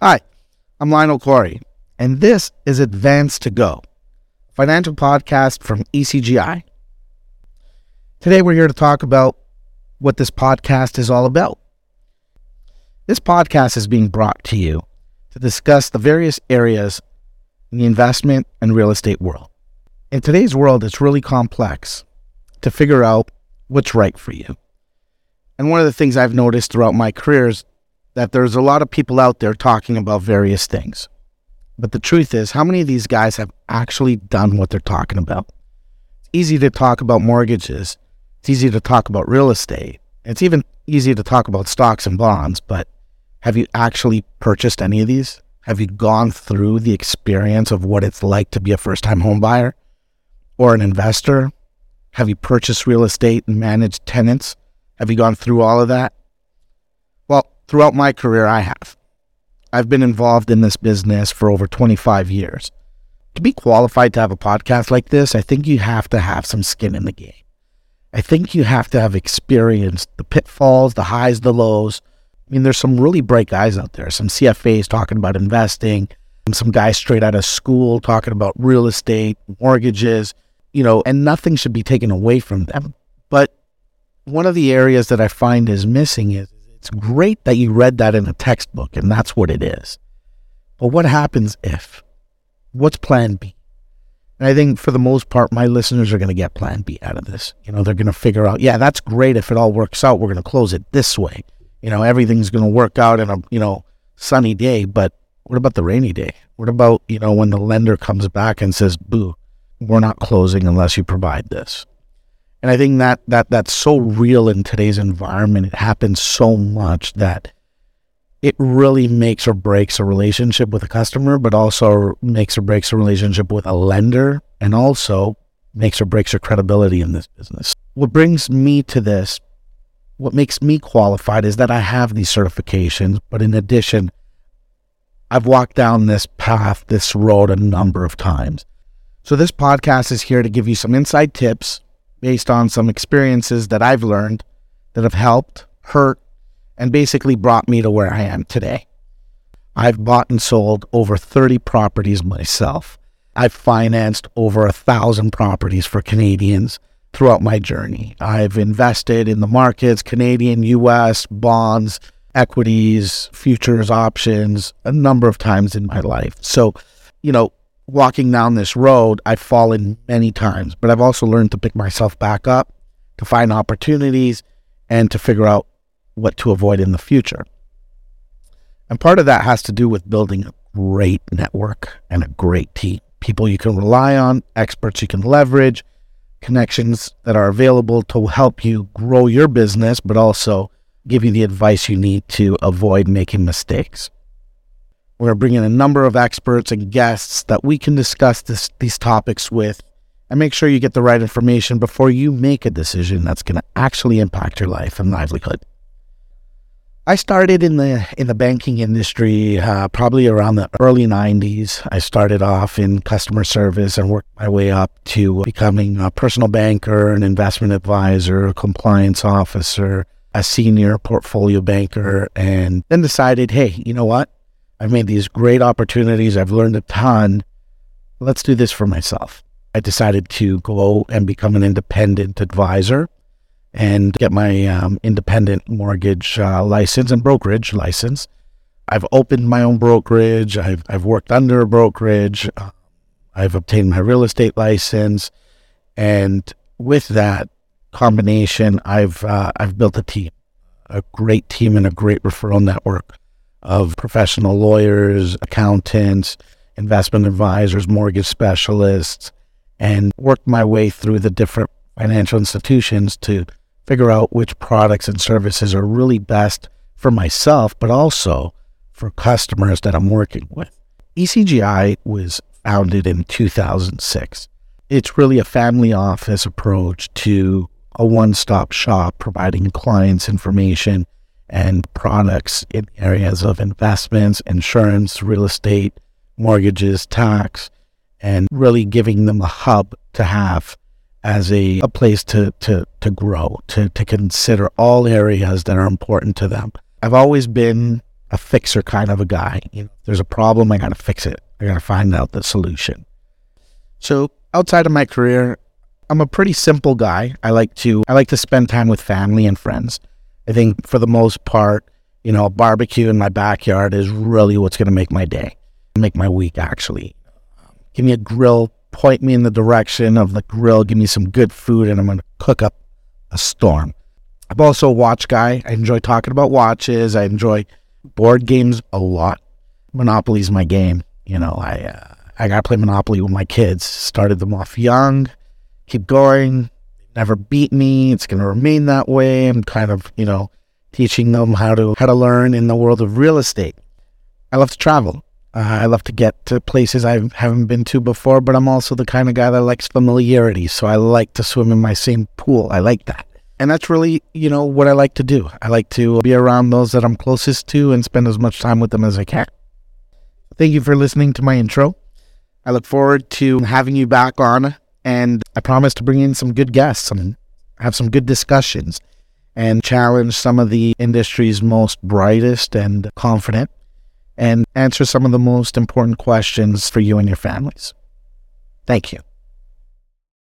Hi, I'm Lionel Khoury, and this is Advance to Go, financial podcast from ECGI. Today, we're here to talk about what this podcast is all about. This podcast is being brought to you to discuss the various areas in the investment and real estate world. In today's world, it's really complex to figure out what's right for you. And one of the things I've noticed throughout my career is that there's a lot of people out there talking about various things. But the truth is, how many of these guys have actually done what they're talking about? It's easy to talk about mortgages. It's easy to talk about real estate. It's even easy to talk about stocks and bonds, but have you actually purchased any of these? Have you gone through the experience of what it's like to be a first time home buyer or an investor? Have you purchased real estate and managed tenants? Have you gone through all of that? Throughout my career, I have. I've been involved in this business for over 25 years. To be qualified to have a podcast like this, I think you have to have some skin in the game. I think you have to have experienced the pitfalls, the highs, the lows. I mean, there's some really bright guys out there, some CFAs talking about investing, some guys straight out of school talking about real estate, mortgages, you know, and nothing should be taken away from them. But one of the areas that I find is missing is it's great that you read that in a textbook and that's what it is. But what happens if? What's plan B? And I think for the most part, my listeners are going to get plan B out of this. You know, they're going to figure out, yeah, that's great. If it all works out, we're going to close it this way. You know, everything's going to work out in a, you know, sunny day. But what about the rainy day? What about, you know, when the lender comes back and says, boo, we're not closing unless you provide this? And I think that that that's so real in today's environment. It happens so much that it really makes or breaks a relationship with a customer, but also makes or breaks a relationship with a lender, and also makes or breaks your credibility in this business. What brings me to this, what makes me qualified is that I have these certifications, but in addition, I've walked down this path, this road a number of times. So this podcast is here to give you some inside tips based on some experiences that I've learned that have helped, hurt, and basically brought me to where I am today. I've bought and sold over 30 properties myself. I've financed over a thousand properties for Canadians throughout my journey. I've invested in the markets, Canadian, US, bonds, equities, futures, options, a number of times in my life. So, you know, walking down this road, I've fallen many times, but I've also learned to pick myself back up, to find opportunities, and to figure out what to avoid in the future. And part of that has to do with building a great network and a great team. People you can rely on, experts you can leverage, connections that are available to help you grow your business, but also give you the advice you need to avoid making mistakes. We're bringing a number of experts and guests that we can discuss this, these topics with and make sure you get the right information before you make a decision that's going to actually impact your life and livelihood. I started in the in the banking industry uh, probably around the early 90s. I started off in customer service and worked my way up to becoming a personal banker, an investment advisor, a compliance officer, a senior portfolio banker, and then decided, hey, you know what? I've made these great opportunities. I've learned a ton. Let's do this for myself. I decided to go and become an independent advisor and get my um, independent mortgage uh, license and brokerage license. I've opened my own brokerage. I've, I've worked under a brokerage. Uh, I've obtained my real estate license. And with that combination, I've, uh, I've built a team, a great team and a great referral network of professional lawyers, accountants, investment advisors, mortgage specialists, and worked my way through the different financial institutions to figure out which products and services are really best for myself, but also for customers that I'm working with. ECGI was founded in 2006. It's really a family office approach to a one stop shop providing clients information and products in areas of investments, insurance, real estate, mortgages, tax, and really giving them a hub to have as a, a place to, to, to grow, to, to consider all areas that are important to them. I've always been a fixer kind of a guy. You know, there's a problem, I got to fix it. I got to find out the solution. So outside of my career, I'm a pretty simple guy. I like to I like to spend time with family and friends. I think for the most part, you know, a barbecue in my backyard is really what's going to make my day, make my week actually. Give me a grill, point me in the direction of the grill, give me some good food, and I'm going to cook up a storm. I'm also a watch guy. I enjoy talking about watches. I enjoy board games a lot. Monopoly's my game. You know, I uh, I got to play Monopoly with my kids. Started them off young, keep going. Never beat me. It's going to remain that way. I'm kind of, you know, teaching them how to how to learn in the world of real estate. I love to travel. Uh, I love to get to places I haven't been to before, but I'm also the kind of guy that likes familiarity. So I like to swim in my same pool. I like that. And that's really, you know, what I like to do. I like to be around those that I'm closest to and spend as much time with them as I can. Thank you for listening to my intro. I look forward to having you back on, and I promise to bring in some good guests and have some good discussions and challenge some of the industry's most brightest and confident and answer some of the most important questions for you and your families. Thank you.